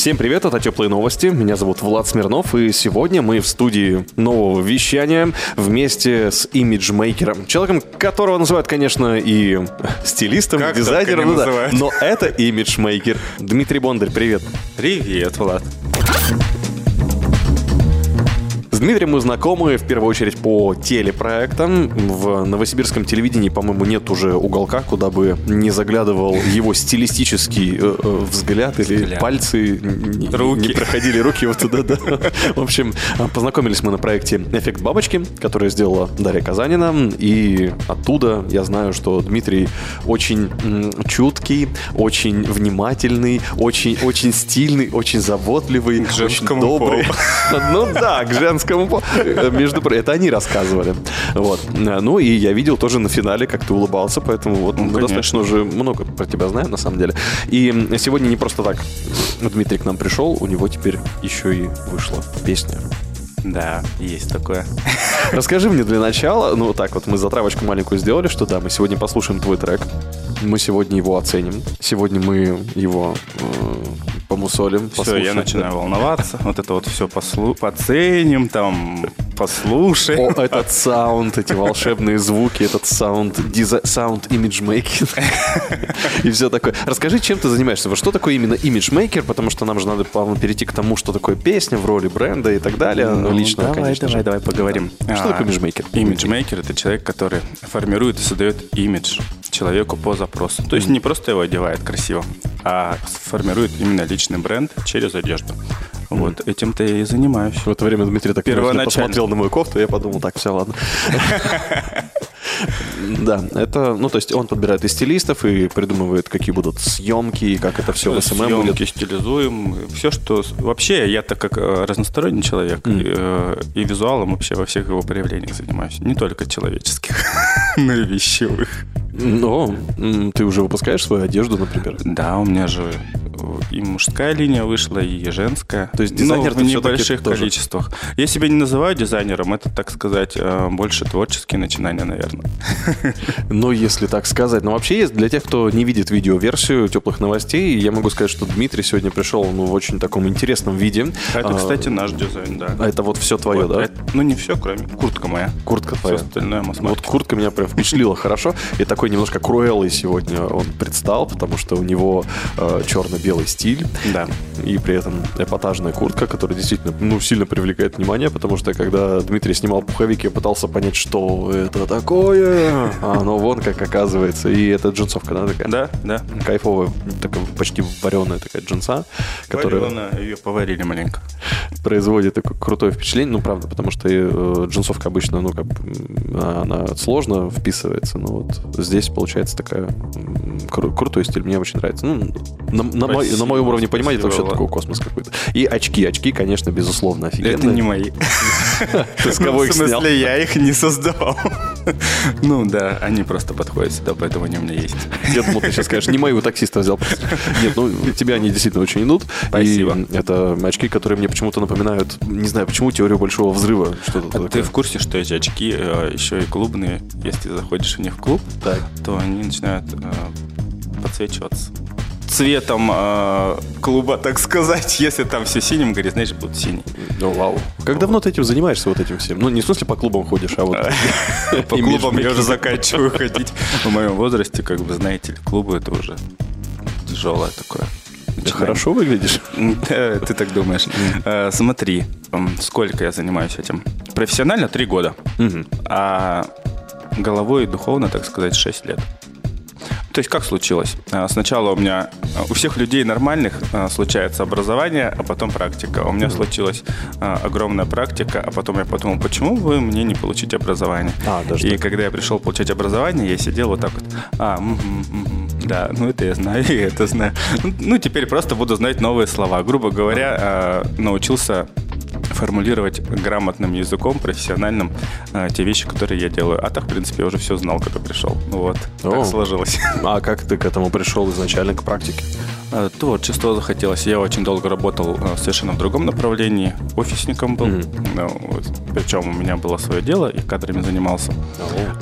Всем привет, это Теплые новости. Меня зовут Влад Смирнов, и сегодня мы в студии нового вещания вместе с имиджмейкером. Человеком, которого называют, конечно, и стилистом, Как и дизайнером, ну да, называют. но это имиджмейкер. Дмитрий Бондарь, привет. Привет, Влад. Дмитрием мы знакомы в первую очередь по телепроектам. В новосибирском телевидении, по-моему, нет уже уголка, куда бы не заглядывал его стилистический э, э, взгляд или Взгляд. пальцы Руки. не проходили руки вот туда, да. В общем, э, познакомились мы на проекте «Эффект бабочки», который сделала Дарья Казанина, и оттуда я знаю, что Дмитрий очень чуткий, очень внимательный, очень, очень стильный, очень заботливый, очень добрый. Ну да, к женскому полу. Э, Между это они рассказывали. Вот. Ну и я видел тоже на финале, как ты улыбался, поэтому вот Ну, мы достаточно уже много про тебя знаем на самом деле. И сегодня не просто так Дмитрий к нам пришел, у него теперь еще и вышла песня. Да, есть такое. Расскажи мне для начала, ну так вот мы затравочку маленькую сделали, что да, мы сегодня послушаем твой трек, мы сегодня его оценим, сегодня мы его э, помусолим, Все, я начинаю волноваться. Вот это вот все послу... поценим, там, послушаем. О, этот саунд, эти волшебные звуки, этот саунд, диза- саунд имиджмейкинг и все такое. Расскажи, чем ты занимаешься? Вот что такое именно имиджмейкер? Потому что нам же надо плавно перейти к тому, что такое песня в роли бренда и так далее. Ну, лично, давай, конечно давай, же. давай поговорим. Что такое имиджмейкер? Имиджмейкер – это человек, который формирует и создает имидж человеку по запросу. То есть не просто его одевает красиво, а формирует именно личный бренд через одежду. Вот этим-то я и занимаюсь. В это время Дмитрий так посмотрел на мою кофту, и я подумал, так, все, ладно. Да, это, ну, то есть он подбирает и стилистов, и придумывает, какие будут съемки, и как это все в SMM Съемки будет. стилизуем, все, что... Вообще, я так как э, разносторонний человек, и, э, и визуалом вообще во всех его проявлениях занимаюсь. Не только человеческих, но и вещевых. Но ты уже выпускаешь свою одежду, например. Да, у меня же э, и мужская линия вышла, и женская. То есть дизайнер Но в небольших тоже? количествах. Я себя не называю дизайнером, это, так сказать, э, больше творческие начинания, наверное. Ну, если так сказать. Но вообще, есть для тех, кто не видит видеоверсию теплых новостей, я могу сказать, что Дмитрий сегодня пришел ну, в очень таком интересном виде. Это, А, кстати, наш дизайн, да. а это вот все твое, Вот да? это- ну, не все, кроме куртка моя. Куртка Все твоя. остальное мы Ну, Вот куртка меня прям впечатлила хорошо. И такой немножко круэлый сегодня он предстал, потому что у него э, черно-белый стиль. Да. И при этом эпатажная куртка, которая действительно ну, сильно привлекает внимание, потому что когда Дмитрий снимал пуховик, я пытался понять, что это такое. А оно вон как оказывается. И это джинсовка, да, такая? Да, да. Кайфовая, такая почти вареная такая джинса, которая ее поварили маленько. производит такое крутое впечатление. Ну, правда, потому что э, джинсовка обычно, ну, как она сложно вписывается, но вот здесь получается такая кру- крутой стиль. Мне очень нравится. Ну, на, на, мой- на моем уровне понимания это вообще такой космос какой-то. И очки. Очки, конечно, безусловно, офигенные. Это не мои. Ты с кого их В смысле, снял? я их не создавал. Ну да, они просто подходят сюда, поэтому они у меня есть. Я думал, ты сейчас скажешь, не мою таксиста взял. Нет, ну, тебе они действительно очень идут. Спасибо. И это очки, которые мне почему-то напоминают, не знаю, почему, теорию большого взрыва. Что-то А такое. ты в курсе, что эти очки э, еще и клубные? Если заходишь в них в клуб, Так. То они начинают э, подсвечиваться цветом э, клуба, так сказать. Если там все синим горит, значит, будут синий. Ну, вау. Как давно ты этим занимаешься, вот этим всем? Ну, не в смысле по клубам ходишь, а вот... По клубам я уже заканчиваю ходить. В моем возрасте, как бы, знаете ли, клубы это уже тяжелое такое. Ты хорошо выглядишь? Ты так думаешь. Э, Смотри, сколько я занимаюсь этим. Профессионально три года, а головой и духовно, так сказать, 6 лет. То есть как случилось? А, Сначала у меня, а, у всех людей нормальных а, случается образование, а потом практика. У меня случилась а, огромная практика, а потом я подумал, почему бы мне не получить образование? А, даже и так. когда я пришел получать образование, я сидел вот так вот. А, да, ну это я знаю, и это знаю. Ну, теперь просто буду знать новые слова. Грубо говоря, научился формулировать грамотным языком, профессиональным, а, те вещи, которые я делаю. А так, в принципе, я уже все знал, когда пришел. Вот, О. так сложилось. А как ты к этому пришел изначально, к практике? Э, Творчество захотелось. Я очень долго работал э, совершенно в другом направлении. Офисником был. Ну, вот. Причем у меня было свое дело, и кадрами занимался.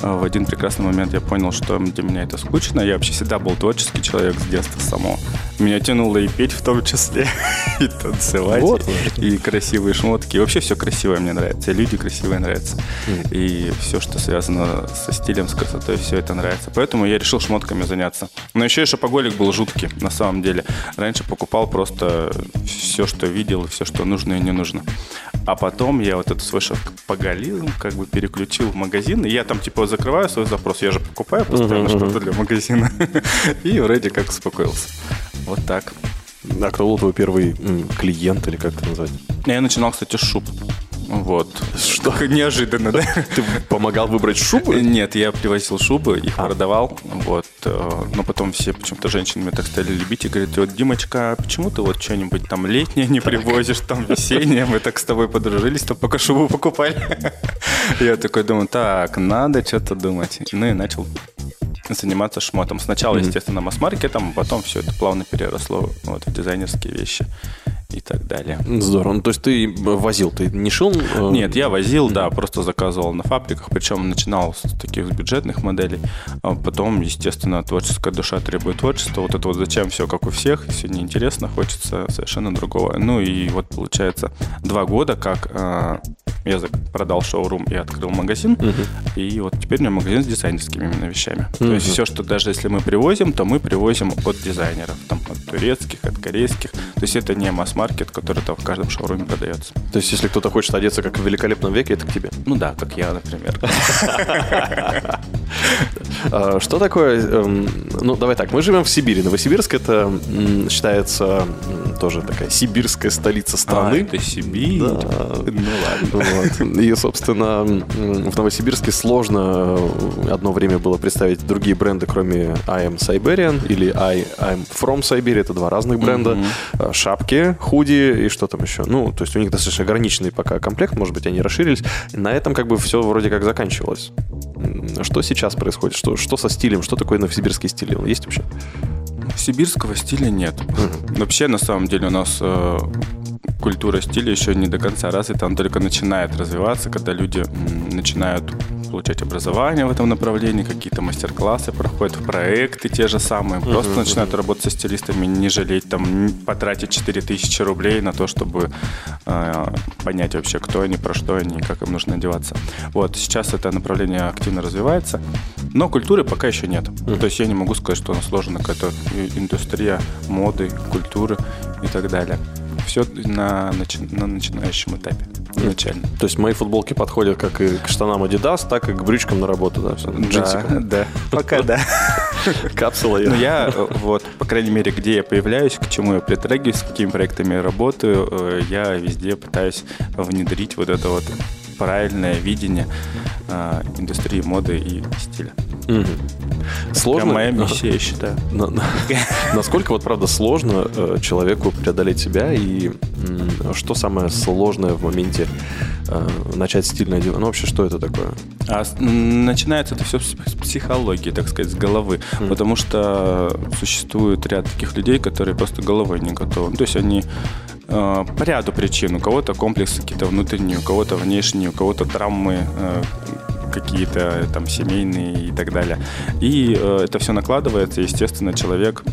Э, В один прекрасный момент я понял, что для меня это скучно. Я вообще всегда был творческий человек с детства само. Меня тянуло и петь в том числе, и танцевать, Вот. и красивые шмотки. И вообще все красивое мне нравится. И люди красивые нравятся. И все, что связано со стилем, с красотой, все это нравится. Поэтому я решил шмотками заняться. Но еще и шопоголик был жуткий, на самом деле. Раньше покупал просто все, что видел, все, что нужно и не нужно. А потом я вот этот свой шопоголизм как бы переключил в магазин. И я там типа закрываю свой запрос. Я же покупаю постоянно что-то для магазина. И вроде как успокоился. Вот так. А кто был твой первый клиент или как это назвать? Я начинал, кстати, с шуб. Вот. Что? Неожиданно, да? Ты помогал выбрать шубу? Нет, я привозил шубы, их продавал, вот, э, но потом все почему-то женщины меня так стали любить и говорят, вот, Димочка, а почему ты вот что-нибудь там летнее не привозишь, там весеннее, мы так с тобой подружились, то пока шубу покупали. Я такой думаю, так, надо что-то думать. Ну и начал заниматься шмотом. Сначала, естественно, масс-маркетом, потом все это плавно переросло вот, в дизайнерские вещи и так далее. Здорово. Ну, то есть ты возил, ты не шил? э, Нет, я возил, да, просто заказывал на фабриках, причем начинал с таких бюджетных моделей, а потом, естественно, творческая душа требует творчества, вот это вот зачем все как у всех, все неинтересно, хочется совершенно другого. Ну и вот получается два года, как а, я продал шоурум и открыл магазин, и вот теперь у меня магазин с дизайнерскими именно вещами. То есть все, что даже если мы привозим, то мы привозим от дизайнеров, там от турецких, от корейских, то есть это не масс-маркет, который там в каждом шоуруме продается. То есть если кто-то хочет одеться как в великолепном веке, это к тебе. Ну да, как я, например. А, Что такое... эм, Ну, давай так, мы живем в Сибири. Новосибирск это считается тоже такая сибирская столица страны. А, это Сибирь. Да. Ну ладно. Вот. И, собственно, в Новосибирске сложно э, одно время было представить другие бренды, кроме I am Siberian или I am from Siberia. Это два разных бренда. Э, Шапки, худи и что там еще. Ну, то есть у них достаточно ограниченный пока комплект. Может быть, они расширились. На этом как бы все вроде как заканчивалось. Что сейчас происходит? Что, что со стилем? Что такое новосибирский стиль? Он есть вообще? Сибирского стиля нет. Вообще, на самом деле, у нас э, культура стиля еще не до конца развита, она только начинает развиваться, когда люди начинают получать образование в этом направлении, какие-то мастер-классы проходят, проекты те же самые, просто начинают работать со стилистами, не жалеть, там, потратить 4000 рублей на то, чтобы э, понять вообще, кто они, про что они, как им нужно одеваться. Вот, сейчас это направление активно развивается, но культуры пока еще нет. То есть я не могу сказать, что она сложена какая-то индустрия моды, культуры и так далее. Все на, начи- на начинающем этапе, начально. То есть мои футболки подходят как и к штанам Adidas, так и к брючкам на работу, да? джинсикам. да. Пока да. Капсула Ну, я. я, э, вот, по крайней мере, где я появляюсь, к чему я притрагиваюсь, с какими проектами я работаю, э, я везде пытаюсь внедрить вот это вот правильное видение э, индустрии моды и стиля. Сложно? Прям моя миссия, я считаю. На- на- Насколько вот правда сложно э, человеку преодолеть себя и что самое сложное в моменте э, начать стильно одеваться? Ну вообще что это такое? А начинается это все с психологии, так сказать, с головы. Потому что существует ряд таких людей, которые просто головой не готовы. То есть они э, по ряду причин. У кого-то комплексы какие-то внутренние, у кого-то внешние, у кого-то травмы э, какие-то там семейные и так далее. И э, это все накладывается, естественно, человек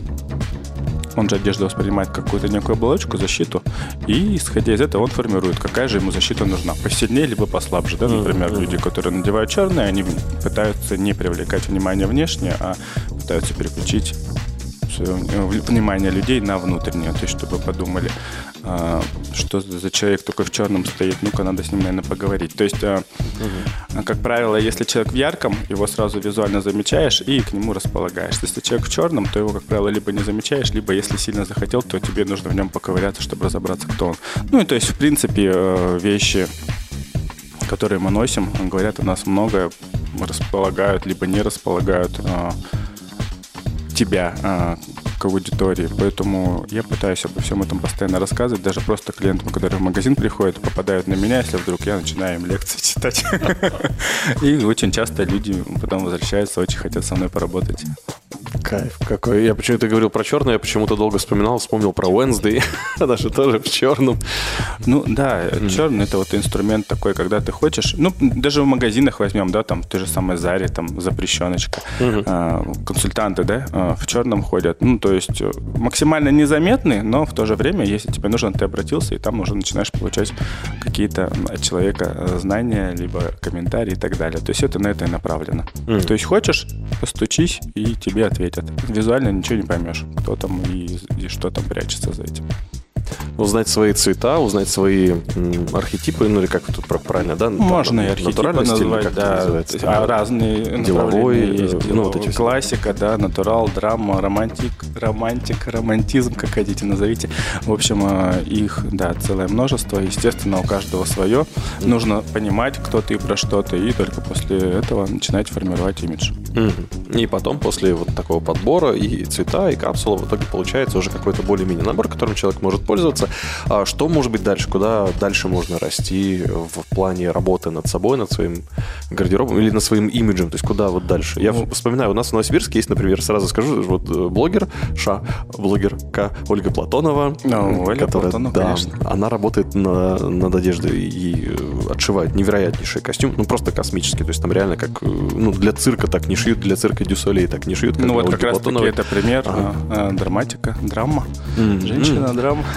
он же одежду воспринимает как какую-то некую оболочку, защиту, и исходя из этого он формирует, какая же ему защита нужна. Посильнее либо послабже. Да? Например, люди, которые надевают черные, они пытаются не привлекать внимание внешнее, а пытаются переключить своё, э, внимание людей на внутреннее, то есть чтобы подумали, а, что за человек такой в черном стоит, ну-ка надо с ним, наверное, поговорить. То есть, а, как правило, если человек в ярком, его сразу визуально замечаешь и к нему располагаешь. Если человек в черном, то его, как правило, либо не замечаешь, либо если сильно захотел, то тебе нужно в нем поковыряться, чтобы разобраться, кто он. Ну и то есть, в принципе, э, вещи, которые мы носим, говорят о нас многое, располагают, либо не располагают а, тебя а, к аудитории. Поэтому я пытаюсь обо всем этом постоянно рассказывать. Даже просто клиентам, которые в магазин приходят, попадают на меня, если вдруг я начинаю им лекции читать. И очень часто люди потом возвращаются, очень хотят со мной поработать. Кайф какой. Я почему-то говорил про черное, я почему-то долго вспоминал, вспомнил про Wednesday. Она же тоже в черном. Ну да, черный это вот инструмент такой, когда ты хочешь, ну даже в магазинах возьмем, да, там ты же самое Заре, там запрещеночка, а, консультанты, да, а, в черном ходят. Ну то есть э, максимально незаметный, но в то же время, если тебе нужно, ты обратился, и там уже начинаешь получать какие-то от человека э, знания, либо комментарии и так далее. То есть это на это и направлено. То есть хочешь, постучись, и тебе ответят. Визуально ничего не поймешь, кто там и, и что там прячется за этим. Узнать свои цвета, узнать свои м, архетипы, ну или как тут про- правильно, да? Можно и архетипы стиль, назвать, это да. называется? А разные Деловой, направления есть. э, ну, Деловой, вот эти классика, да, натурал, драма, романтик, романтик, романтизм, как хотите назовите. В общем, э, их, да, целое множество. Естественно, у каждого свое. Нужно понимать, кто ты про что ты, и только после этого начинать формировать имидж. Мгм. И потом, после вот такого подбора и цвета, и капсула, в итоге получается уже какой-то более-менее набор, которым человек может пользоваться. А что может быть дальше? Куда дальше можно расти в плане работы над собой, над своим гардеробом или над своим имиджем? То есть куда вот дальше? Я Ну, вспоминаю, у нас в Новосибирске есть, например, сразу скажу, вот э, блогер, ша, блогерка Ольга Платонова. Ну, Оля которая, Платонова, да, конечно. Она работает на, над одеждой и э, отшивает невероятнейший костюм, ну просто космический. То есть там реально как, э, ну для цирка так не шьют, для цирка Дюсолей так не шьют. Ну для вот Ольги как раз таки это пример Ага. драматика, драма, М, женщина,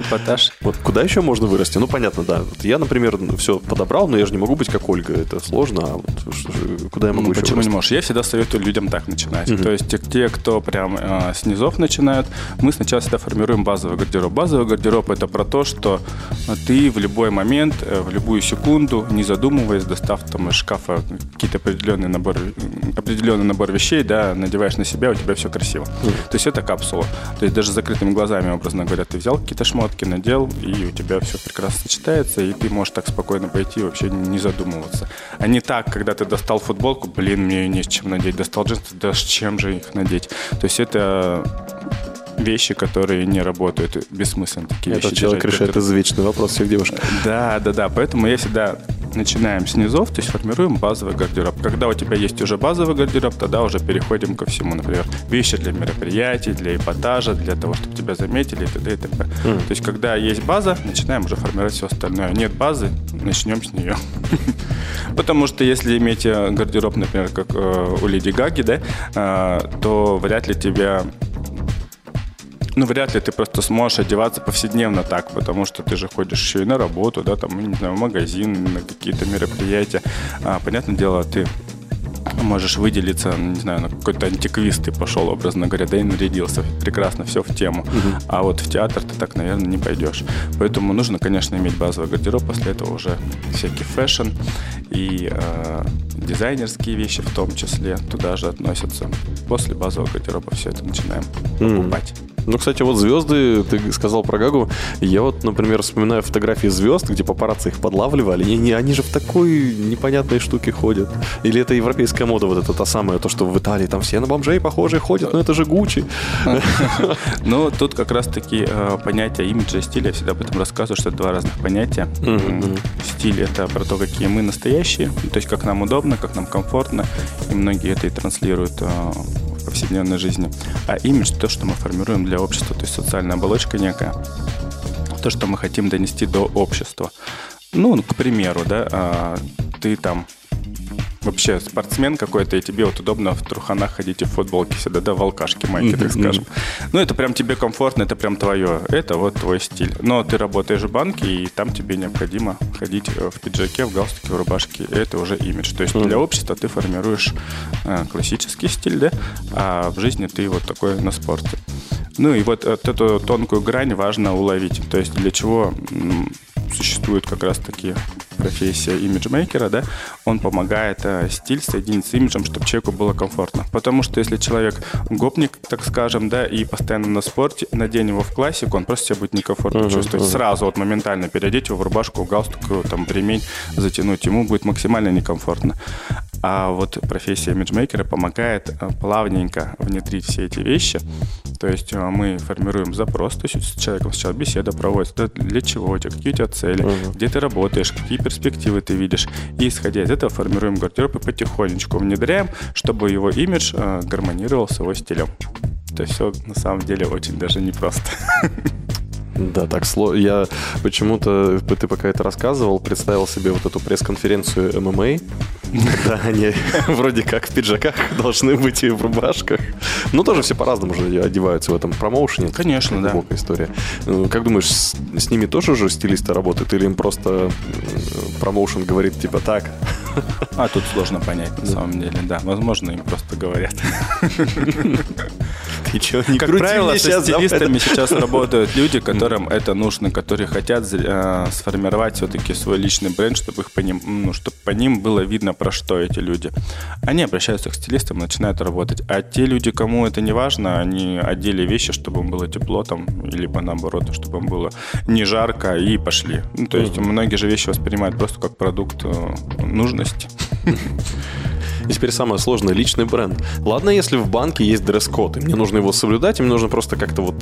эпатаж. Вот куда еще можно вырасти? Ну, понятно, да. Вот я, например, все подобрал, но я же не могу быть как Ольга. Это сложно. А вот что же- куда я могу Ну, еще почему не вырасти? можешь? Я всегда советую людям так начинать. То есть те, те, кто прям э, с низов начинают, мы сначала всегда формируем базовый гардероб. Базовый гардероб это про то, что ты в любой момент, э, в любую секунду, не задумываясь, достав там из шкафа какие-то определенный набор, определенный набор вещей, да, надеваешь на себя, у тебя все красиво. То есть это капсула. То есть даже с закрытыми глазами, образно говоря, ты взял какие-то шмотки, надел, и у тебя все прекрасно сочетается, и ты можешь так спокойно пойти вообще не задумываться. А не так, когда ты достал футболку, блин, мне ее не с чем надеть, достал джинсы, да с чем же их надеть? То есть это вещи, которые не работают, бессмысленно такие Этот вещи. человек держать. решает извечный вопрос всех девушек. Да, да, да. Поэтому я всегда начинаем с низов, то есть формируем базовый гардероб. Когда у тебя есть уже базовый гардероб, тогда уже переходим ко всему. Например, вещи для мероприятий, для эпатажа, для того, чтобы тебя заметили и т.д. и т.п. То есть, когда есть база, начинаем уже формировать все остальное. Нет базы, начнем с нее. Потому что если иметь э, гардероб, например, как э, у Леди Гаги, да, э, то вряд ли тебя ну, вряд ли ты просто сможешь одеваться повседневно так, потому что ты же ходишь еще и на работу, да, там, не знаю, в магазин, на какие-то мероприятия. А, понятное дело, ты можешь выделиться, не знаю, на какой-то антиквиз ты пошел, образно говоря, да и нарядился. Прекрасно, все в тему. А вот в театр ты так, наверное, не пойдешь. Поэтому нужно, конечно, иметь базовый гардероб, после этого уже всякий fashion и э, дизайнерские вещи в том числе туда же относятся. После базового гардероба все это начинаем покупать. Ну, кстати, вот звезды, ты сказал про Гагу. Я вот, например, вспоминаю фотографии звезд, где папарацци их подлавливали. И они, они же в такой непонятной штуке ходят. Или это европейская мода, вот это та самая, то, что в Италии там все на бомжей похожие ходят, но это же Гуччи. Ну, тут как раз-таки э, понятие имиджа и стиля, я всегда об этом рассказываю, что это два разных понятия. Стиль — это про то, какие мы настоящие, то есть как нам удобно, как нам комфортно, и многие это и транслируют э, повседневной жизни. А имидж — то, что мы формируем для общества, то есть социальная оболочка некая, то, что мы хотим донести до общества. Ну, к примеру, да, а, ты там вообще спортсмен какой-то, и тебе вот удобно в труханах ходить и в футболке всегда, да, в алкашке майке, так скажем. Ну, это прям тебе комфортно, это прям твое, это вот твой стиль. Но ты работаешь в банке, и там тебе необходимо ходить э, в пиджаке, в галстуке, в рубашке, и это уже имидж. То есть для общества ты формируешь э, классический стиль, да, а в жизни ты вот такой на спорте. Ну и вот, вот эту тонкую грань важно уловить. То есть для чего м, существует как раз-таки профессия имиджмейкера, да, он помогает э, стиль соединить с имиджем, чтобы человеку было комфортно. Потому что если человек гопник, так скажем, да, и постоянно на спорте, надень его в классику, он просто себя будет некомфортно чувствовать. Сразу вот моментально переодеть его в рубашку, галстук, там, ремень затянуть, ему будет максимально некомфортно. А вот профессия имиджмейкера помогает э, плавненько внедрить все эти вещи. То есть э, мы формируем запрос, то есть с человеком сначала беседа проводится, для чего у тебя, какие у тебя цели, где ты работаешь, какие перспективы ты видишь. И исходя из этого формируем гардероб и потихонечку внедряем, чтобы его имидж э, гармонировал с его стилем. То есть все на самом деле очень даже непросто. Да, так сложно. Я почему-то, ты пока это рассказывал, представил себе вот эту пресс-конференцию ММА, когда они вроде как в пиджаках должны быть и в рубашках. Ну, тоже все по-разному же одеваются в этом промоушене. Конечно, да. Глубокая история. Ну, Как думаешь, с, с ними тоже уже стилисты работают? Или им просто промоушен говорит типа так? А тут сложно понять, на самом деле, да. Возможно, им просто говорят. Ты чё, не Как правило, со стилистами сейчас работают люди, которым это нужно, которые хотят э, сформировать все-таки свой личный бренд, чтобы их по ним, ну, чтобы по ним было видно, про что эти люди. Они обращаются к стилистам, начинают работать. А те люди, кому это не важно, они одели вещи, чтобы им было тепло там, либо наоборот, чтобы им было не жарко, и пошли. Ну, то есть многие же вещи воспринимают просто как продукт э, нужности. И теперь самое сложное – личный бренд. Ладно, если в банке есть дресс-код, и мне нужно его соблюдать, и мне нужно просто как-то вот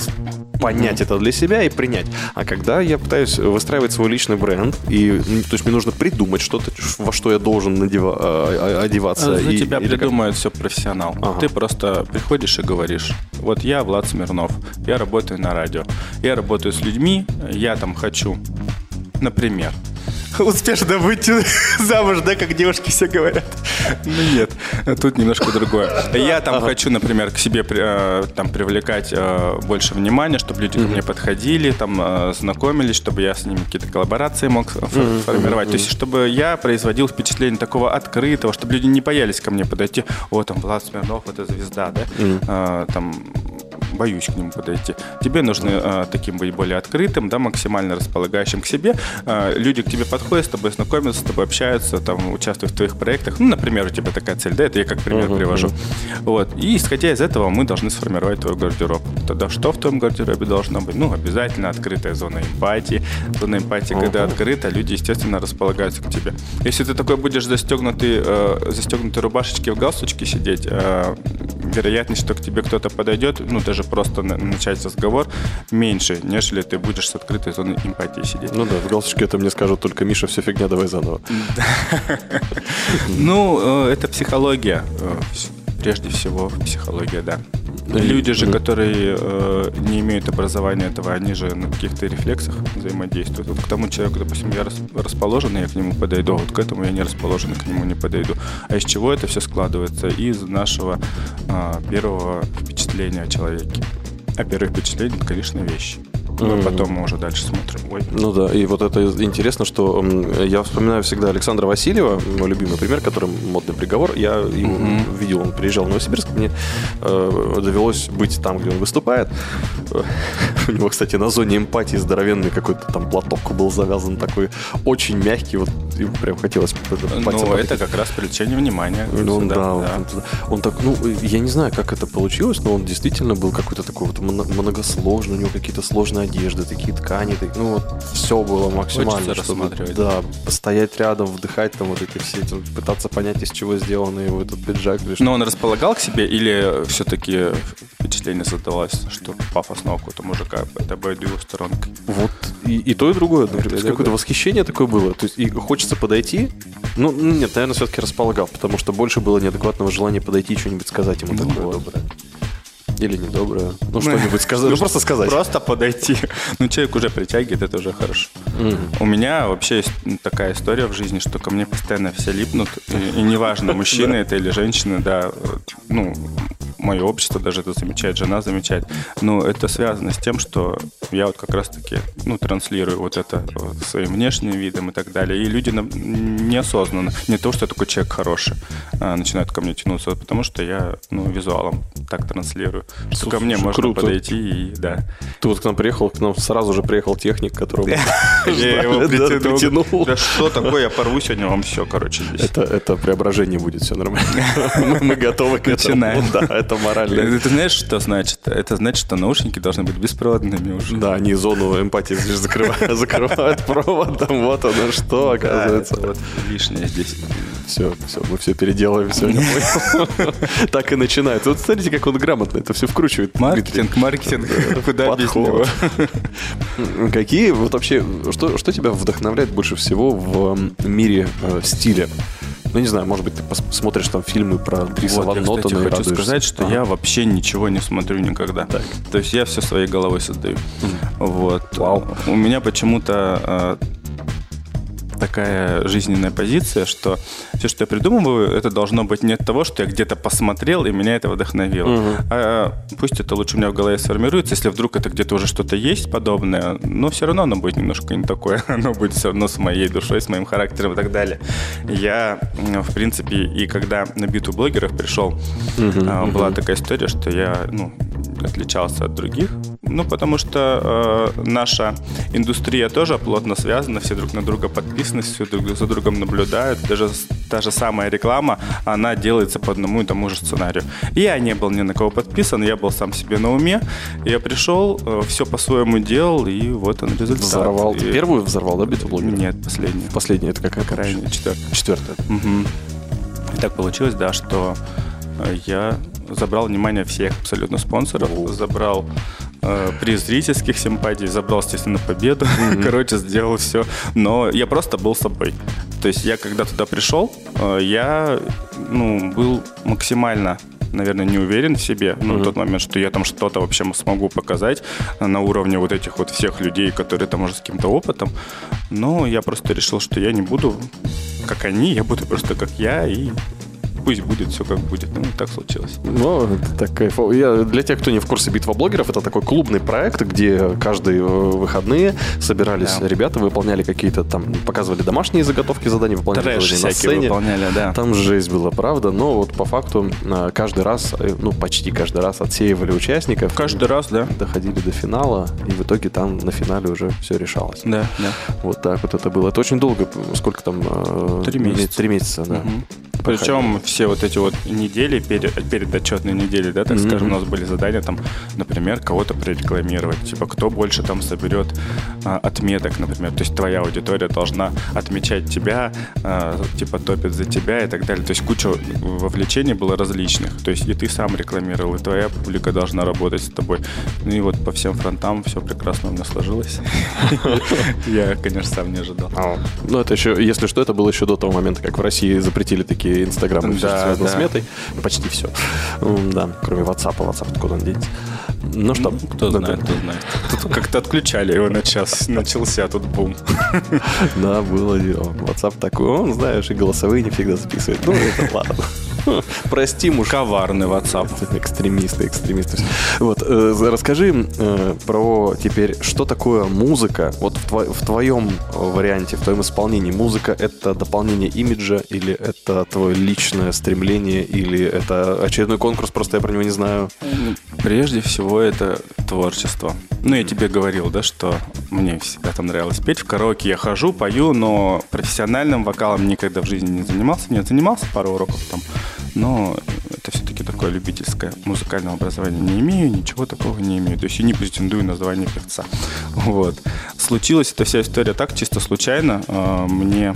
понять это для себя и принять. А когда я пытаюсь выстраивать свой личный бренд, и, то есть мне нужно придумать что-то, во что я должен надева- а, а, одеваться. За и- тебя или как- все профессионал. Ага. Ты просто приходишь и говоришь, вот я Влад Смирнов, я работаю на радио, я работаю с людьми, я там хочу, например, успешно выйти замуж, да, как девушки все говорят. Ну нет, тут немножко другое. Я там хочу, например, к себе э, там привлекать э, больше внимания, чтобы люди ко мне подходили, там э, знакомились, чтобы я с ними какие-то коллаборации мог фор- формировать. То есть, чтобы я производил впечатление такого открытого, чтобы люди не боялись ко мне подойти. О, там Влад Смирнов, это звезда, да? Э, Там боюсь к нему подойти. Тебе нужно э, таким быть более открытым, да, максимально располагающим к себе. Э, люди к тебе подходят, с тобой знакомятся, с тобой общаются, там, участвуют в твоих проектах. Ну, например, у тебя такая цель, да, это я как пример привожу. Вот. И исходя из этого мы должны сформировать твой гардероб. Тогда что в твоем гардеробе должно быть? Ну, обязательно открытая зона эмпатии. Зона эмпатии, когда открыта, люди, естественно, располагаются к тебе. Если ты такой будешь застегнутый, э, застегнутой рубашечке в галстучке сидеть, э, вероятность, что к тебе кто-то подойдет, ну, даже просто на- начать разговор, меньше, нежели ты будешь с открытой зоной эмпатии сидеть. Ну да, в галстучке это мне скажут только Миша, все фигня, давай заново. Ну, э, это психология. Э, Прежде всего, психология, да. Люди же, которые э, не имеют образования этого, они же на каких-то рефлексах взаимодействуют. Вот к тому человеку, допустим, я рас- расположен, я к нему подойду, а вот к этому я не расположен, к нему не подойду. А из чего это все складывается? Из нашего а, первого впечатления о человеке. А первое впечатление, это, конечно, вещи. А потом мы уже дальше смотрим. Ой, Ну да, и вот это интересно, что я вспоминаю всегда Александра Васильева, мой любимый пример, который модный приговор. Я его видел, он приезжал в Новосибирск, мне э, довелось быть там, где он выступает. У него, кстати, на зоне эмпатии здоровенный какой-то там платок был завязан такой, очень мягкий, вот и прям хотелось Ну, это как раз привлечение внимания. Ну, он, Да, да, он, он так, ну, я не знаю, как это получилось, но он действительно был какой-то такой вот многосложный, у него какие-то сложные одежды, такие ткани, так- ну, вот все было максимально, Хочется чтобы, да, постоять рядом, вдыхать там вот эти все, эти, пытаться понять, из чего сделаны его этот пиджак. или что. Но он располагал к себе или все-таки впечатление создавалось, что пафосного какого-то мужика, это обойду его сторонкой? Вот и, и то, и другое. например. Какое-то восхищение такое было. То есть и хочется подойти. Ну, ну, нет, наверное, все-таки располагал, потому что больше было неадекватного желания подойти и что-нибудь сказать ему такое доброе. Или недоброе. Ну, что-нибудь сказать. Ну, просто сказать. Просто подойти. Ну, человек уже притягивает, это уже хорошо. У меня вообще есть такая история в жизни, что ко мне постоянно все липнут. И, неважно, мужчина это или женщина, да, ну, мое общество даже это замечает, жена замечает. Но это связано с тем, что я вот как раз-таки, ну, транслирую вот это вот своим внешним видом и так далее. И люди на- неосознанно, не то, что я такой человек хороший, а, начинают ко мне тянуться, потому что я, ну, визуалом так транслирую. Что ко мне Слушай, можно круто. подойти и, да. Ты вот к нам приехал, к нам сразу же приехал техник, которого Я его притянул. Да что такое, я порву сегодня вам все, короче, здесь. Это, преображение будет, все нормально. Мы- Мы готовы к этому. Начинаем. Да, это морально. Ты знаешь, что значит? Это значит, что наушники должны быть беспроводными уже. Да, они зону эмпатии закрывают, закрывают проводом. Вот оно что, оказывается. вот лишнее здесь. все, все, мы все переделаем, все, я понял. Так и начинается. Вот смотрите, как он грамотно это все вкручивает. Маркетинг, маркетинг. Куда без него? Какие вот вообще, что, что тебя вдохновляет больше всего в мире э, стиля? Ну, не знаю, может быть, ты пос- смотришь там фильмы про Дриса Вот, Ван и хочу радуешься. сказать, что Ага. я вообще ничего не смотрю никогда. То есть я все своей головой создаю. Вот. Вау. У меня почему-то э, такая жизненная позиция, что все, что я придумываю, это должно быть не от того, что я где-то посмотрел и меня это вдохновило. А пусть это лучше у меня в голове сформируется, если вдруг это где-то уже что-то есть подобное, но все равно оно будет немножко не такое. Оно будет все равно с моей душой, с моим характером и так далее. Я, в принципе, и когда на битву блогеров пришел, а, была такая история, что я ну, отличался от других. Ну, потому что э, наша индустрия тоже плотно связана, все друг на друга подписаны, все друг за другом наблюдают. Даже та же самая реклама, она делается по одному и тому же сценарию. И я не был ни на кого подписан, я был сам себе на уме. Я пришел, все по-своему делал, и вот он результат. Взорвал. Ты И- первую взорвал, да, битву блогеров? Нет, последний. Последняя, это какая Крайне четвертый. Четвертая. Мгм. И так получилось, да, что э, я забрал внимание всех абсолютно спонсоров, забрал э, приз зрительских симпатий, забрал, естественно, победу. Короче, сделал все. Но я просто был собой. То есть я, когда туда пришел, э, я ну, был максимально наверное, не уверен в себе, ну, в тот момент, что я там что-то вообще смогу показать на уровне вот этих вот всех людей, которые там уже с каким-то опытом. Но я просто решил, что я не буду как они, я буду просто как я, и пусть будет все как будет. Ну, так случилось. Ну, это так кайфово. Я, для тех, кто не в курсе битва блогеров, это такой клубный проект, где каждые э, выходные собирались Да. ребята, выполняли какие-то там, показывали домашние заготовки заданий, выполняли Трэш задания на всякие сцене. выполняли, да. Там жесть была, правда, но вот по факту э, каждый раз, э, ну почти каждый раз отсеивали участников. Каждый раз, да. Доходили до финала, и в итоге там на финале уже все решалось. Да, да. Вот так вот это было. Это очень долго, сколько там? Три месяца. Три месяца, да. Мгм. Причем все вот эти вот недели, перед, перед отчетной неделей, да, так скажем, у нас были задания там, например, кого-то прорекламировать. Типа, кто больше там соберет а, отметок, например. То есть твоя аудитория должна отмечать тебя, а, типа, топит за тебя и так далее. То есть куча вовлечений было различных. То есть и ты сам рекламировал, и твоя публика должна работать с тобой. Ну и вот по всем фронтам все прекрасно у меня сложилось. Я, конечно, сам не ожидал. Ну, это еще, если что, это было еще до того момента, как в России запретили такие инстаграмы, все, Да, связано да. Почти все. Да, кроме WhatsApp, WhatsApp откуда он денется. Ну что, Кто да, знает, кто знает. Тут как-то отключали его на час, начался тут бум. Да, было дело. WhatsApp такой, он, знаешь, и голосовые не всегда записывает. Ну, это ладно. Прости, муж. Коварный WhatsApp. Экстремисты, экстремисты. Вот, э, расскажи э, про теперь, что такое музыка. Вот в, тво- в твоем э, варианте, в твоем исполнении музыка это дополнение имиджа или это твое личное стремление или это очередной конкурс, просто я про него не знаю. Прежде всего, это творчество. Ну, я тебе говорил, да, что мне всегда там нравилось петь. В караоке я хожу, пою, но профессиональным вокалом никогда в жизни не занимался. Нет, занимался пару уроков там, но это все-таки такое любительское музыкальное образование. Не имею, ничего такого не имею. То есть я не претендую на звание певца. Вот. Случилась эта вся история так, чисто случайно. А, Мне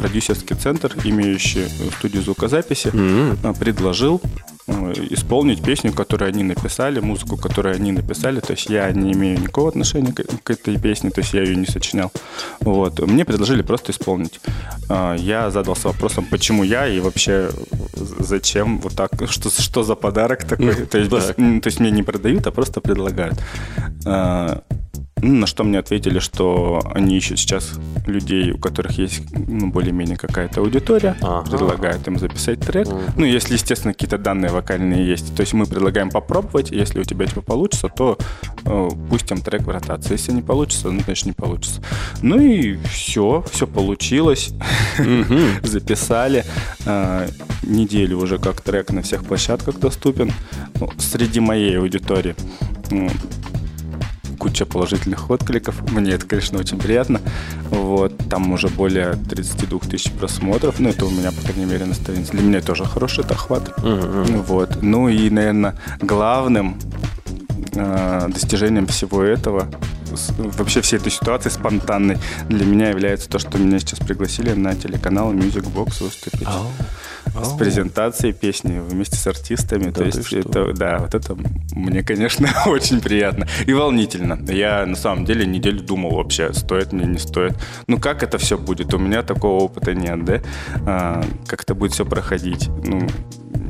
продюсерский центр, имеющий студию звукозаписи, а, предложил исполнить песню, которую они написали, музыку, которую они написали. То есть я не имею никакого отношения к, этой песне, то есть я ее не сочинял. Вот. Мне предложили просто исполнить. А, Я задался вопросом, почему я и вообще зачем вот так, что, что за подарок такой. То есть, так. м, то есть мне не продают, а просто предлагают. На что мне ответили, что они ищут сейчас людей, у которых есть ну, более-менее какая-то аудитория, Ага. предлагают им записать трек. Ну, если, естественно, какие-то данные вокальные есть. То есть мы предлагаем попробовать, если у тебя типа получится, то э, пустим трек в ротацию. Если не получится, ну, значит, не получится. Ну и все, все получилось. Записали. Э, Неделю уже как трек на всех площадках доступен. Ну, Среди моей аудитории куча положительных откликов. Мне это, конечно, очень приятно. Вот. Там уже более 32 тысяч просмотров. Ну, это у меня, по крайней мере, на странице. Для меня тоже хороший это охват. Ну, Вот. Ну и, наверное, главным э, достижением всего этого вообще всей этой ситуации спонтанной для меня является то, что меня сейчас пригласили на телеканал Music Box выступить. С презентацией песни вместе с артистами. то есть это, да, вот это мне, конечно, очень приятно. И волнительно. Я на самом деле неделю думал вообще, стоит мне, не стоит. Ну, как это все будет? У меня такого опыта нет, да? А, как это будет все проходить? Ну,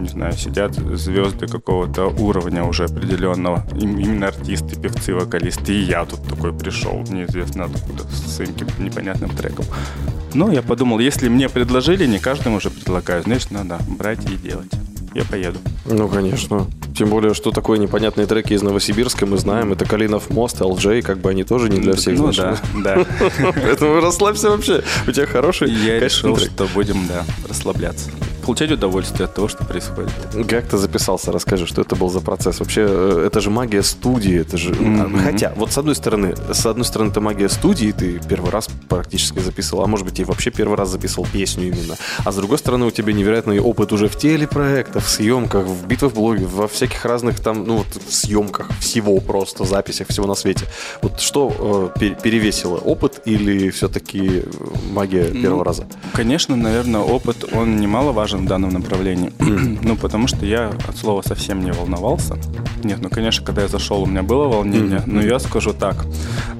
не знаю, сидят звезды какого-то уровня уже определенного. Им- Именно артисты, певцы, вокалисты. И я тут такой пришел, неизвестно откуда, с своим непонятным треком. Но я подумал, если мне предложили, не каждому уже предлагаю, значит, надо брать и делать. Я поеду. Ну, конечно. Тем более, что такое непонятные треки из Новосибирска мы знаем. Это Калинов мост, LJ, как бы они тоже не для всех ну знакомы. да, да. Поэтому расслабься вообще. У тебя хороший Я решил, что будем, да, расслабляться. Получать удовольствие от того, что происходит. Как ты записался? Расскажи, что это был за процесс. Вообще, э, это же магия студии. Это же... Мгм. Хотя, вот с одной стороны, с одной стороны, это магия студии, ты первый раз практически записывал, а может быть, и вообще первый раз записывал песню именно. А с другой стороны, у тебя невероятный опыт уже в телепроектах, в съемках, в битвах блоге, во всяких разных там, ну вот, в съемках всего просто, записях всего на свете. Вот что э, пер- перевесило? Опыт или все-таки магия первого Ну, раза? Конечно, наверное, опыт, он немаловажен в данном направлении. ну, потому что я от слова совсем не волновался. Нет, ну, конечно, когда я зашел, у меня было волнение. Но я скажу так.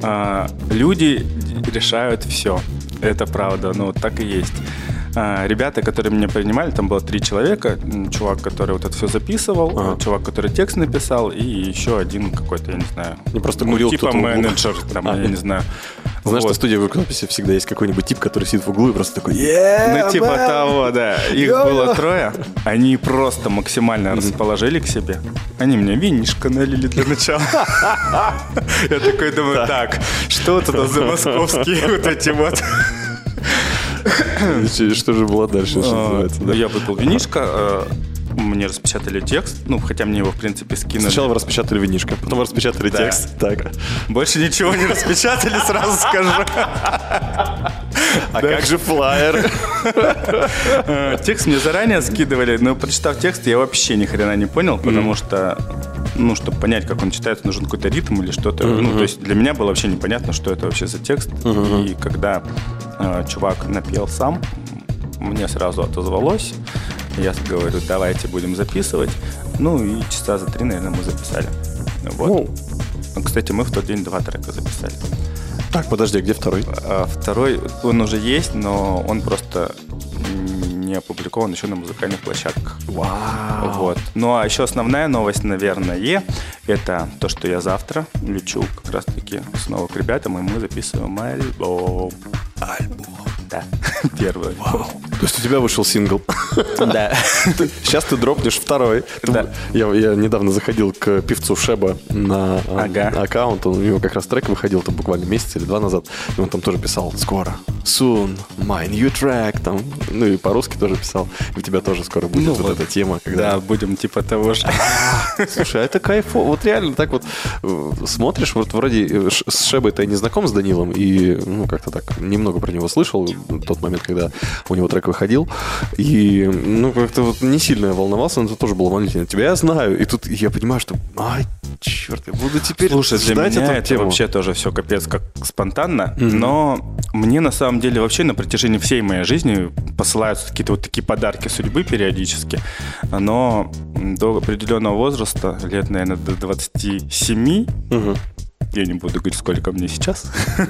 а, люди решают все. Это правда, ну, так и есть. А, Ребята, которые меня принимали, там было три человека. Чувак, который вот это все записывал, Ага. чувак, который текст написал, и еще один какой-то, я не знаю. Не просто ну, курил типа в менеджер, там, А. я не знаю. Знаешь, Вот. на студии звукозаписи всегда есть какой-нибудь тип, который сидит в углу и просто такой Ну, типа того, да. Их Йо-йо. было трое. Они просто максимально расположили к себе. Они мне винишко налили для начала. Я такой думаю, так, что это за московские вот эти вот. Что же было дальше, А? Я выпил винишко, э, мне распечатали текст, ну, хотя мне его, в принципе, скинули. Сначала вы распечатали винишко, потом распечатали Да. текст. Так. Больше ничего не распечатали, сразу скажу. А как же флайер? Э, Текст мне заранее скидывали, но прочитав текст, я вообще ни хрена не понял, потому что, ну, чтобы понять, как он читается, нужен какой-то ритм или что-то. Ну, то есть для меня было вообще непонятно, что это вообще за текст. И когда э, чувак напел сам, мне сразу отозвалось. Я говорю, давайте будем записывать. Ну и часа за три, наверное, мы записали. Вот. Ну, Кстати, мы в тот день два трека записали. Так, подожди, где второй? А второй, он уже есть, но он просто не опубликован еще на музыкальных площадках. Вау. Вот. Ну а еще основная новость, наверное, это то, что я завтра лечу как раз-таки снова к ребятам, и мы записываем альбом. Альбом. Да, первый. альбом. То есть у тебя вышел сингл. Да. Сейчас ты дропнешь второй. Ты- Да. Я, я недавно заходил к певцу Шеба на а, Ага. аккаунт. У него как раз трек выходил там буквально месяц или два назад. И он там тоже писал «Скоро, soon, my new track». Там, ну и по-русски тоже писал. И у тебя тоже скоро будет Ну вот, вот. эта тема. Когда... Да, будем типа того же. Слушай, а это кайфово. Вот реально так вот э, смотришь, вот вроде э, с Шебой-то я не знаком с Данилом, и, ну, как-то так, немного про него слышал в тот момент, когда у него трек выходил. И, ну, как-то вот не сильно я волновался, но это тоже было волнительно. Тебя я знаю, и тут я понимаю, что, ай, черт, я буду теперь Слушай, для меня эту это тему. вообще тоже все капец как спонтанно, но мне на самом деле вообще на протяжении всей моей жизни посылаются какие-то вот такие подарки судьбы периодически, но до определенного возраста, лет, наверное, до 27, Мгм. Я не буду говорить, сколько мне сейчас.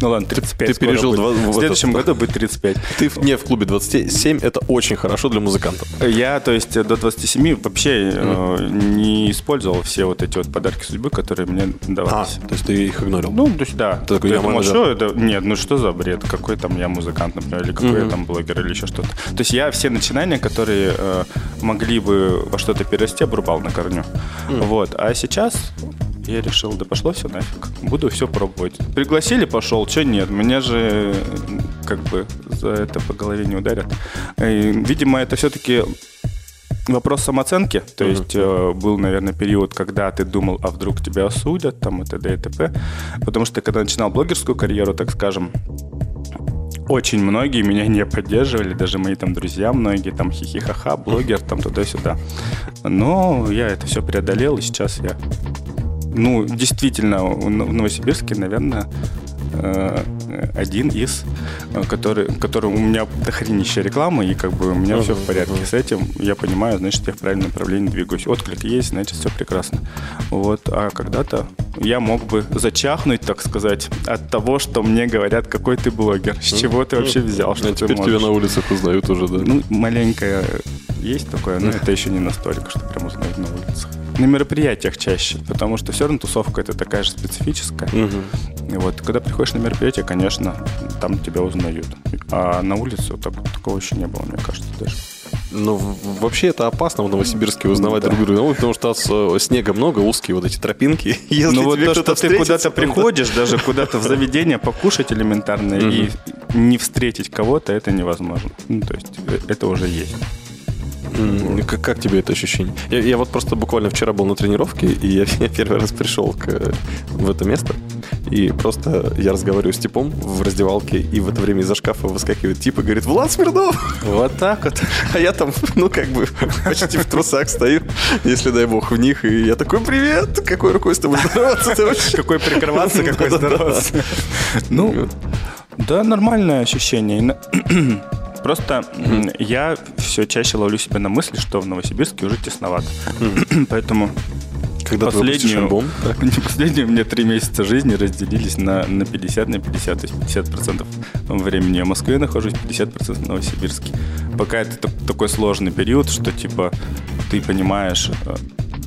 Ну ладно, 35 ты пережил будет. В следующем году будет 35. Ты не в клубе 27, это очень хорошо для музыкантов. Я, то есть, до 27 вообще э, не использовал все вот эти вот подарки судьбы, которые мне А, давались. то есть ты их игнорил. Ну, то есть, да. Ты такой, я думал, что это? Нет, ну что за бред? Какой там я музыкант, например, или какой я там блогер, или еще что-то. То есть я все начинания, которые э, могли бы во что-то перерасти, обрубал на корню. Вот. А сейчас я решил, да пошло все нафиг. Буду все пробовать. Пригласили, пошел, что нет. Меня же э, как бы за это по голове не ударят. И, видимо, это все-таки Вопрос самооценки, то есть э, был, наверное, период, когда ты думал, а вдруг тебя осудят, там и т.д. и т.п. Потому что когда начинал блогерскую карьеру, так скажем, очень многие меня не поддерживали, даже мои там друзья многие, там хихихаха, блогер, там туда-сюда. Но я это все преодолел, и сейчас я Ну, действительно, в Новосибирске, наверное, э, один из, э, который, который у меня дохренища рекламы, и как бы у меня все в порядке с этим. Я понимаю, значит, я в правильном направлении двигаюсь. Отклик есть, значит, все прекрасно. Вот. А когда-то я мог бы зачахнуть, так сказать, от того, что мне говорят, какой ты блогер, с чего ты вообще взял, что А ты теперь тебя можешь. на улицах узнают уже, да? Ну, маленькое есть такое, но это еще не настолько, что прям узнают на улицах. На мероприятиях чаще, потому что все равно тусовка это такая же специфическая. И вот, когда приходишь на мероприятие, конечно, там тебя узнают. А на улице вот так- такого еще не было, мне кажется, даже. Ну, вообще это опасно в Новосибирске узнавать друг друга, ну, потому что э, снега много, узкие вот эти тропинки. Если ну вот то, что ты куда-то приходишь, даже куда-то в заведение покушать элементарно и не встретить кого-то, это невозможно. Ну, то есть э, это уже есть. Как, как тебе это ощущение? Я, я вот просто буквально вчера был на тренировке, и я, я первый раз пришел к, в это место, и просто я разговариваю с типом в раздевалке, и в это время из-за шкафа выскакивает тип и говорит, Влад Смирнов! Вот так вот. А я там, ну, как бы, почти в трусах стою, если, дай бог, в них, и я такой, привет! Какой рукой с тобой здороваться ты? Какой прикрываться, какой здороваться. Ну, да, нормальное ощущение. Просто я все чаще ловлю себя на мысли, что в Новосибирске уже тесновато. Поэтому Когда последнюю, альбом, так? последние у меня три месяца жизни разделились на, на 50 на 50. То есть 50% времени я в Москве нахожусь, 50% в Новосибирске. Пока это так- такой сложный период, что типа ты понимаешь...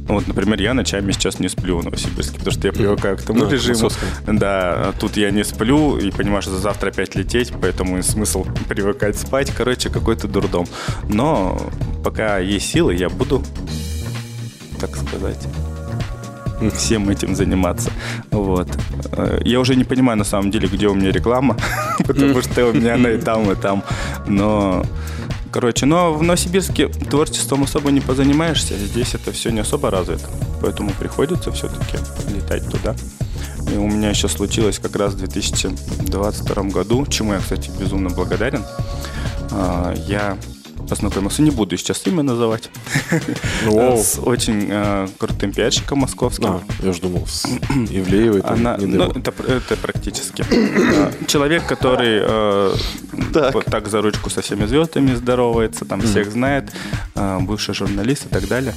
э, Вот, например, я ночами сейчас не сплю в Новосибирске, потому что я привыкаю к тому Ну, к режиму. Да, тут я не сплю и понимаю, что завтра опять лететь, поэтому и смысл привыкать спать. Короче, какой-то дурдом. Но пока есть силы, я буду, так сказать, всем этим заниматься. Вот. Э, Я уже не понимаю, на самом деле, где у меня реклама, потому что у меня она и там, и там. Но Короче, но в Новосибирске творчеством особо не позанимаешься, здесь это все не особо развито, поэтому приходится все-таки летать туда. И у меня еще случилось как раз в 2022 году, чему я, кстати, безумно благодарен. А, Я познакомился, не буду сейчас имя называть, Воу. с очень э, крутым пиарщиком московским. А, я же думал, с Ивлеевой. там, Она, ну, это, это практически. А, Человек, который э, Так. вот так за ручку со всеми звездами здоровается, там всех знает, э, бывший журналист и так далее.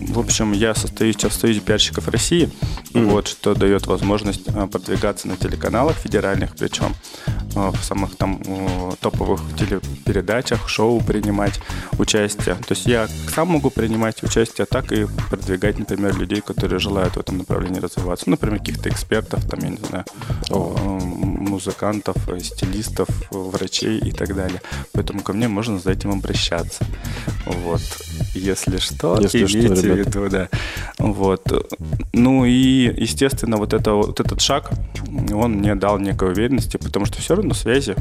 В общем, я состою сейчас в Союзе пиарщиков России, вот, что дает возможность а, продвигаться на телеканалах федеральных, причем а, в самых там топовых телепередачах, шоу принимать участие. То есть я сам могу принимать участие, а так и продвигать, например, людей, которые желают в этом направлении развиваться. Ну, например, каких-то экспертов, там, я не знаю, музыкантов, стилистов, врачей и так далее. Поэтому ко мне можно за этим обращаться. Вот. Если что, Если что, имейте в да. Вот. Ну и, естественно, вот, это, вот этот шаг, он мне дал некой уверенности, потому что все равно связи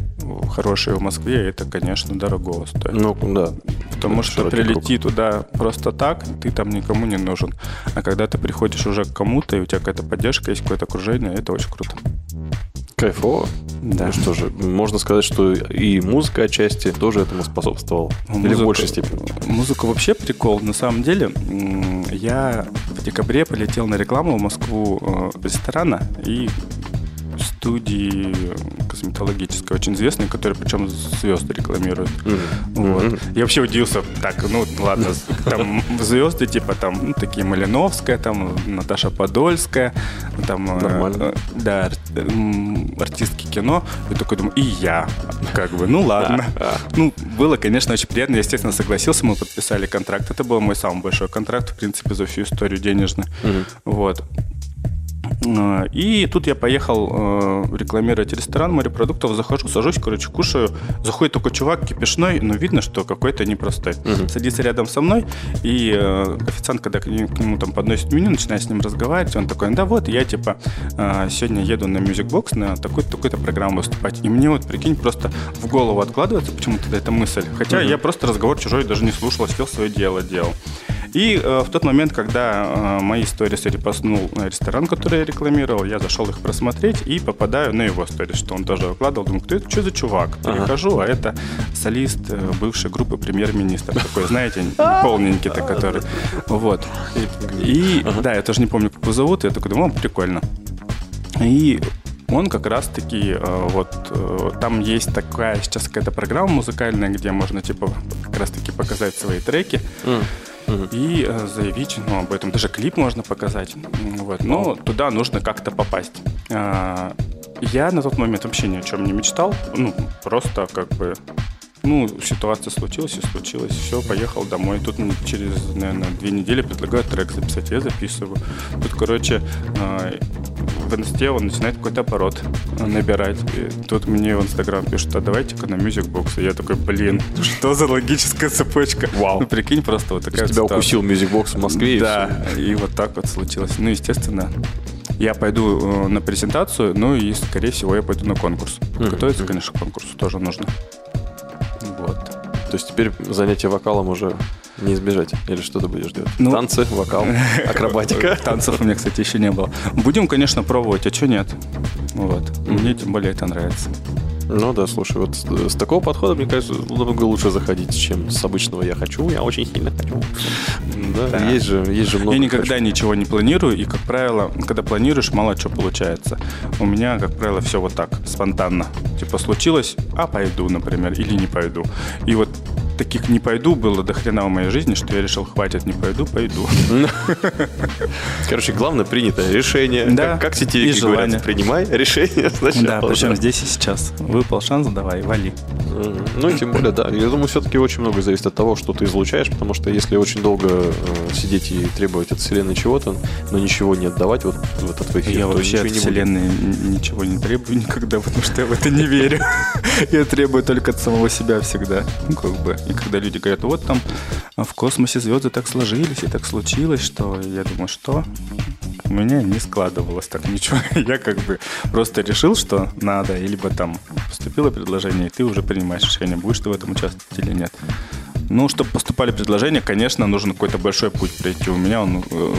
хорошие в Москве, это, конечно, дорого стоит. Ну, да. Потому Это что прилети туда просто так, ты там никому не нужен. А когда ты приходишь уже к кому-то, и у тебя какая-то поддержка, есть какое-то окружение, это очень круто. Кайфово. Да. Ну что же, можно сказать, что и музыка отчасти тоже этому способствовала. Или в Музыка- большей степени. Музыка вообще прикол. На самом деле, я в декабре полетел на рекламу в Москву э, ресторана и студии косметологической, очень известной, которая причем звезды рекламирует. Вот. Я вообще удивился, так, ну ладно, там звезды типа там ну, такие Малиновская, там Наташа Подольская, там э, Нормально. э, да, ар- артистки кино. Я такой думаю, и я, как бы, ну ладно. Ну, было, конечно, очень приятно. Я, естественно, согласился, мы подписали контракт. Это был мой самый большой контракт, в принципе, за всю историю денежный. Вот. Э, И тут я поехал э, рекламировать ресторан морепродуктов, захожу, сажусь, короче, кушаю. Заходит такой чувак кипишной, но видно, что какой-то непростой. Садится рядом со мной, и э, официант, когда к нему, там подносит меню, начинает с ним разговаривать, он такой, да вот, я типа сегодня еду на Music Box на такой-то такой программу выступать. И мне вот, прикинь, просто в голову откладывается почему-то эта мысль. Хотя я просто разговор чужой даже не слушал, сидел свое дело делал. И э, в тот момент, когда э, мои сторис репостнул ресторан, который я рекламировал, я зашел их просмотреть и попадаю на его сторис, что он тоже выкладывал. Думаю, кто это, что за чувак? Перехожу, а это солист э, бывшей группы премьер-министра. Такой, знаете, полненький-то, который. Вот. И, да, я тоже не помню, как его зовут. Я такой думаю, «О, прикольно. И он как раз-таки э, вот э, там есть такая сейчас какая-то программа музыкальная, где можно типа как раз-таки показать свои треки и э, заявить, ну, об этом даже клип можно показать. Вот. Но туда нужно как-то попасть. А, Я на тот момент вообще ни о чем не мечтал. Ну, просто как бы ну, ситуация случилась и случилась. Все, поехал домой. Тут через, наверное, две недели предлагают трек записать. Я записываю. Тут, короче, э, в инсте он начинает какой-то оборот набирать. И тут мне в инстаграм пишут, а давайте-ка на Box. И я такой, блин, что за логическая цепочка? Вау. Ну, прикинь, просто вот такая Тебя укусил Box в Москве. и Да, и вот так вот случилось. Ну, естественно, я пойду э, на презентацию, ну и, скорее всего, я пойду на конкурс. Подготовиться, конечно, к конкурсу тоже нужно. То есть теперь занятие вокалом уже не избежать. Или что ты будешь делать? Ну- Танцы, вокал, акробатика. Танцев у меня, кстати, еще не было. Будем, конечно, пробовать, а что нет? Вот. Мне тем более это нравится. Ну да, слушай, вот с, с такого подхода, мне кажется, намного лучше заходить, чем с обычного «я хочу», «я очень сильно хочу». Да, Да. есть же, есть же много Я никогда «хочу». ничего не планирую, и, как правило, когда планируешь, мало что получается. У меня, как правило, все вот так, спонтанно. Типа случилось, а пойду, например, или не пойду. И вот таких не пойду было до хрена в моей жизни, что я решил, хватит, не пойду, пойду. Короче, главное принятое решение. Да. Как, как сетевики говорят, принимай решение сначала. Да, причем здесь и сейчас. Выпал шанс, давай, вали. Ну и тем более, да. Я думаю, все-таки очень много зависит от того, что ты излучаешь, потому что если очень долго э, сидеть и требовать от Вселенной чего-то, но ничего не отдавать вот в этот эфир, Я вообще от не. Вселенной н- ничего не требую никогда, потому что я в это не верю. Я требую только от самого себя всегда. Ну, как бы. И когда люди говорят, вот там в космосе звезды так сложились и так случилось, что я думаю, что у меня не складывалось так ничего. Я как бы просто решил, что надо, и либо там поступило предложение, и ты уже принимаешь решение, будешь ты в этом участвовать или нет. Ну, чтобы поступали предложения, конечно, нужен какой-то большой путь пройти. У меня он э,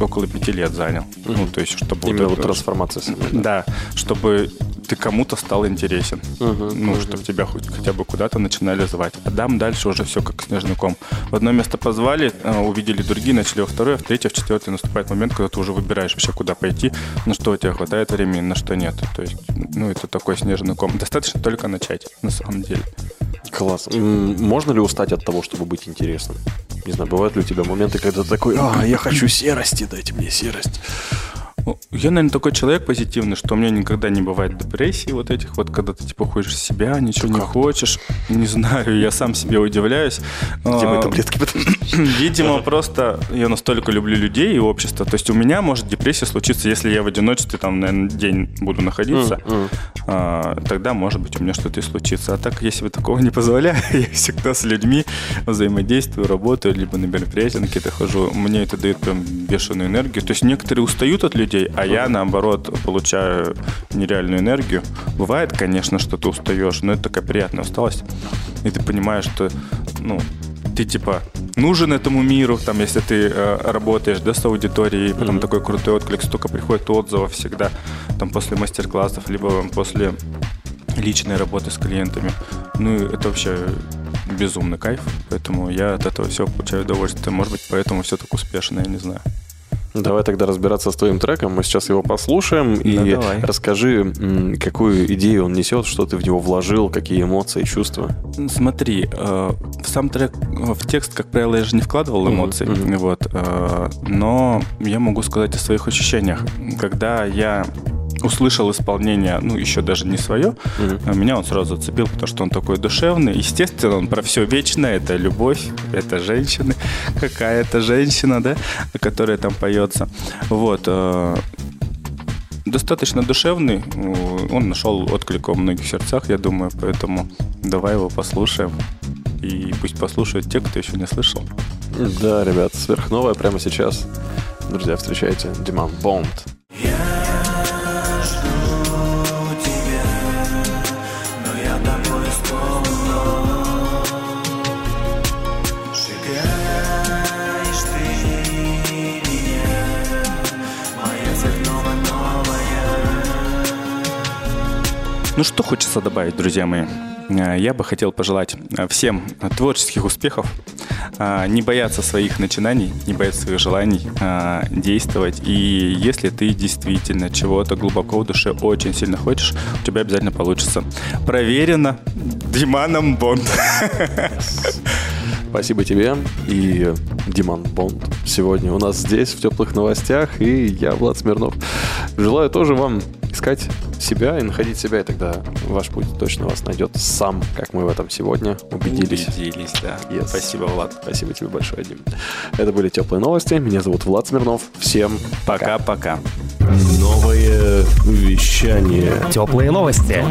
около пяти лет занял. Ну, то есть, чтобы Именно вот вот это- трансформация. самая, да. да, чтобы ты кому-то стал интересен. Мгм, ну, мгм. чтобы тебя хоть хотя бы куда-то начинали звать. А там дальше уже все как снежный ком. В одно место позвали, э, увидели другие, начали во второе, в третье, в четвертое наступает момент, когда ты уже выбираешь вообще, куда пойти, на что у тебя хватает времени, на что нет. То есть, ну, это такой снежный ком. Достаточно только начать, на самом деле. Класс. Можно ли устать от того, чтобы быть интересным? Не знаю, бывают ли у тебя моменты, когда ты такой, а, я хочу серости, дайте мне серость. Ну, Я, наверное, такой человек позитивный, что у меня никогда не бывает депрессии вот этих вот, когда ты типа уходишь в себя, ничего не хочешь. Не знаю, я сам себе удивляюсь. Где мои А, таблетки? Видимо, просто я настолько люблю людей и общество. То есть у меня может депрессия случиться, если я в одиночестве там, наверное, день буду находиться. А, тогда, может быть, у меня что-то и случится. А так, если бы такого не позволяю, я всегда с людьми взаимодействую, работаю, либо на мероприятия на какие-то хожу. Мне это дает прям бешеную энергию. То есть некоторые устают от людей, а я, наоборот, получаю нереальную энергию. Бывает, конечно, что ты устаешь, но это такая приятная усталость. И ты понимаешь, что, ну, ты типа нужен этому миру, там, если ты э, работаешь, да, с аудиторией, потом такой крутой отклик, столько приходит отзывов всегда, там, после мастер-классов, либо после личной работы с клиентами. Ну, и это вообще безумный кайф, поэтому я от этого все получаю удовольствие. Может быть, поэтому все так успешно, я не знаю. Давай тогда разбираться с твоим треком. Мы сейчас его послушаем. И Ну, давай. расскажи, какую идею он несет, что ты в него вложил, какие эмоции, чувства. Смотри, э, в сам трек, э, в текст, как правило, я же не вкладывал эмоций, мгм. вот, э, но я могу сказать о своих ощущениях. Когда я услышал исполнение, ну, еще даже не свое, Мгм. а меня он сразу зацепил, потому что он такой душевный. Естественно, он про все вечное. Это любовь, это женщины, какая-то женщина, да, которая там поется. Вот. э, Достаточно душевный. э, Он нашел отклик во многих сердцах, я думаю, поэтому давай его послушаем. И пусть послушают те, кто еще не слышал. Да, ребят, сверхновая прямо сейчас. Друзья, встречайте Диман Бонд. Ну что хочется добавить, друзья мои? Э, Я бы хотел пожелать э, всем творческих успехов, э, не бояться своих начинаний, не бояться своих желаний, действовать. И если ты действительно чего-то глубоко в душе очень сильно хочешь, у тебя обязательно получится. Проверено Диманом Бонд. Спасибо тебе и Диман Бонд сегодня у нас здесь, в теплых новостях, и я, Влад Смирнов. Желаю тоже вам искать себя и находить себя, и тогда ваш путь точно вас найдет сам, как мы в этом сегодня убедились. Убедились, да. Yes. Спасибо, Влад. Спасибо тебе большое, Дим. Это были теплые новости. Меня зовут Влад Смирнов. Всем пока. Пока-пока. Новое вещание. Теплые новости.